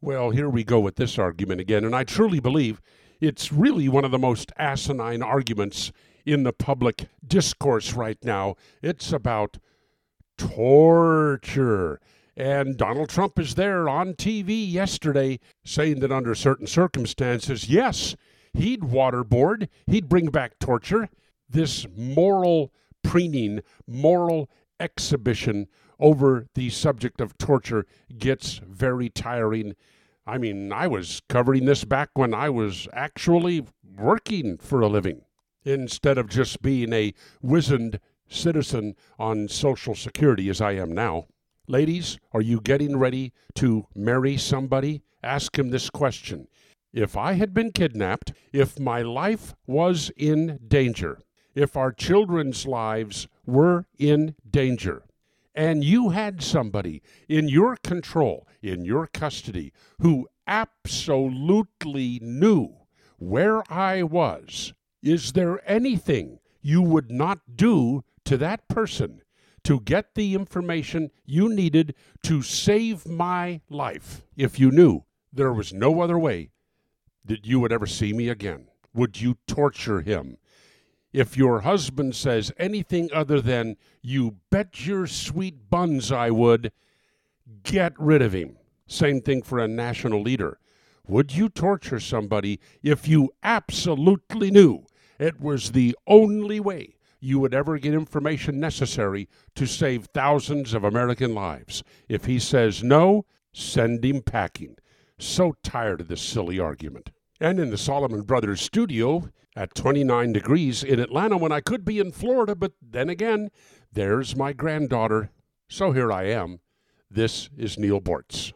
Well, here we go with this argument again, and I truly believe it's really one of the most asinine arguments in the public discourse right now. It's about torture. And Donald Trump is there on TV yesterday saying that under certain circumstances, yes, he'd waterboard, he'd bring back torture. This moral preening, moral exhibition over the subject of torture gets very tiring. I mean, I was covering this back when I was actually working for a living instead of just being a wizened citizen on Social Security as I am now. Ladies, are you getting ready to marry somebody? Ask him this question. If I had been kidnapped, if my life was in danger, if our children's lives were in danger, and you had somebody in your control, in your custody, who absolutely knew where I was, is there anything you would not do to that person to get the information you needed to save my life if you knew there was no other way that you would ever see me again? Would you torture him? If your husband says anything other than, you bet your sweet buns I would, get rid of him. Same thing for a national leader. Would you torture somebody if you absolutely knew it was the only way you would ever get information necessary to save thousands of American lives? If he says no, send him packing. So tired of this silly argument. And in the Solomon Brothers studio, at 29 degrees in Atlanta when I could be in Florida, but then again, there's my granddaughter. So here I am. This is Neal Boortz.